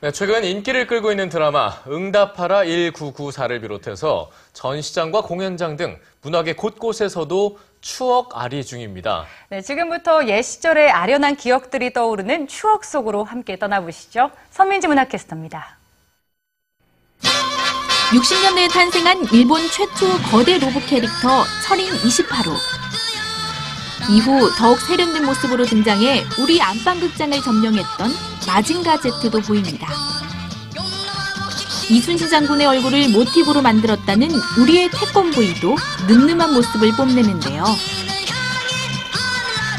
네, 최근 인기를 끌고 있는 드라마 응답하라 1994를 비롯해서 전시장과 공연장 등 문학의 곳곳에서도 추억 아리 중입니다. 네, 지금부터 옛 시절의 아련한 기억들이 떠오르는 추억 속으로 함께 떠나보시죠. 선민지 문학캐스터입니다. 60년대에 탄생한 일본 최초 거대 로봇 캐릭터 철인 28호. 이후 더욱 세련된 모습으로 등장해 우리 안방극장을 점령했던 마징가 제트도 보입니다. 이순신 장군의 얼굴을 모티브로 만들었다는 우리의 태권브이도 늠름한 모습을 뽐내는데요.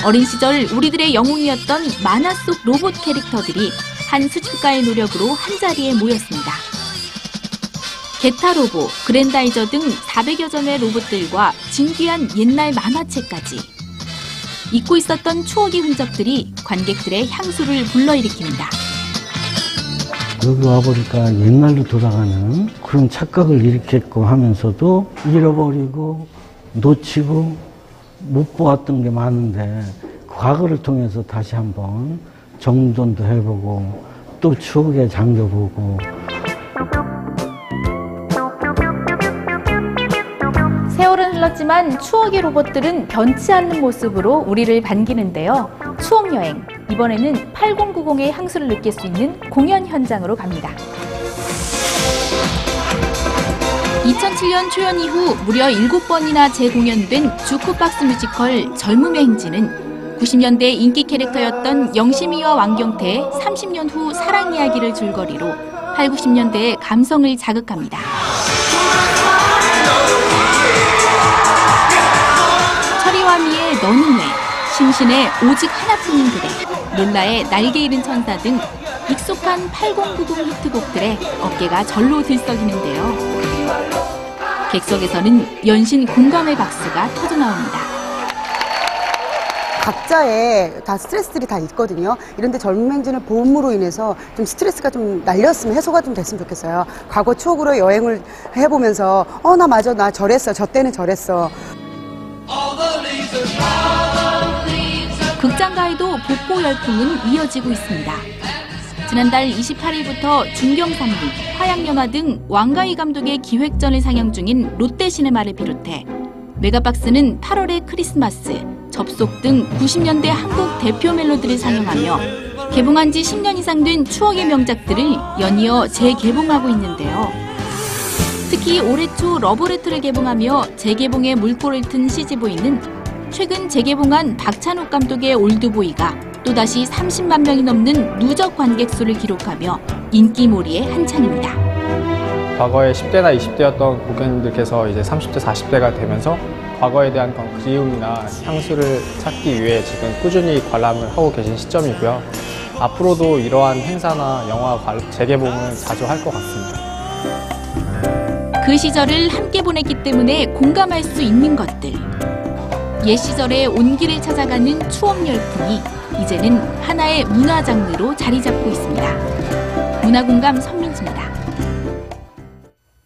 어린 시절 우리들의 영웅이었던 만화 속 로봇 캐릭터들이 한 수집가의 노력으로 한자리에 모였습니다. 게타로보, 그랜다이저 등 400여 점의 로봇들과 진귀한 옛날 만화책까지 잊고 있었던 추억의 흔적들이 관객들의 향수를 불러일으킵니다. 여기 와보니까 옛날로 돌아가는 그런 착각을 일으켰고 하면서도 잃어버리고 놓치고 못 보았던 게 많은데 과거를 통해서 다시 한번 정돈도 해보고 또 추억에 잠겨보고 세월은 흘렀지만 추억의 로봇들은 변치 않는 모습으로 우리를 반기는데요. 추억 여행. 이번에는 8090의 향수를 느낄 수 있는 공연 현장으로 갑니다. 2007년 초연 이후 무려 7번이나 재공연된 주크박스 뮤지컬 젊음의 행진은 90년대 인기 캐릭터였던 영심이와 왕경태의 30년 후 사랑 이야기를 줄거리로 8, 90년대의 감성을 자극합니다. 철이와 미의 너는 왜, 심신의 오직 하나뿐인 그대, 놀라의 날개 잃은 천사 등 익숙한 8090 히트곡들에 어깨가 절로 들썩이는데요. 객석에서는 연신 공감의 박수가 터져나옵니다. 각자의 다 스트레스들이 다 있거든요. 이런데 젊은 행진을 봄으로 인해서 좀 스트레스가 좀 날렸으면 해소가 좀 됐으면 좋겠어요. 과거 추억으로 여행을 해보면서 어 나 맞아 나 저랬어 저 때는 저랬어 극장가에도 복고 열풍은 이어지고 있습니다. 지난달 28일부터 중경산리, 화양연화 등 왕가희 감독의 기획전을 상영 중인 롯데시네마를 비롯해 메가박스는 8월의 크리스마스, 접속 등 90년대 한국 대표 멜로디를 상영하며 개봉한 지 10년 이상 된 추억의 명작들을 연이어 재개봉하고 있는데요. 특히 올해 초 러브레터를 개봉하며 재개봉의 물꼬를 튼 CG보이는 최근 재개봉한 박찬욱 감독의 올드보이가 또다시 30만 명이 넘는 누적 관객 수를 기록하며 인기몰이에 한창입니다. 과거에 10대나 20대였던 고객님들께서 이제 30대, 40대가 되면서 과거에 대한 그런 그리움이나 향수를 찾기 위해 지금 꾸준히 관람을 하고 계신 시점이고요. 앞으로도 이러한 행사나 영화 관- 재개봉을 자주 할 것 같습니다. 그 시절을 함께 보냈기 때문에 공감할 수 있는 것들. 옛 시절의 온기를 찾아가는 추억 열풍이 이제는 하나의 문화 장르로 자리 잡고 있습니다. 문화공감 선민지입니다.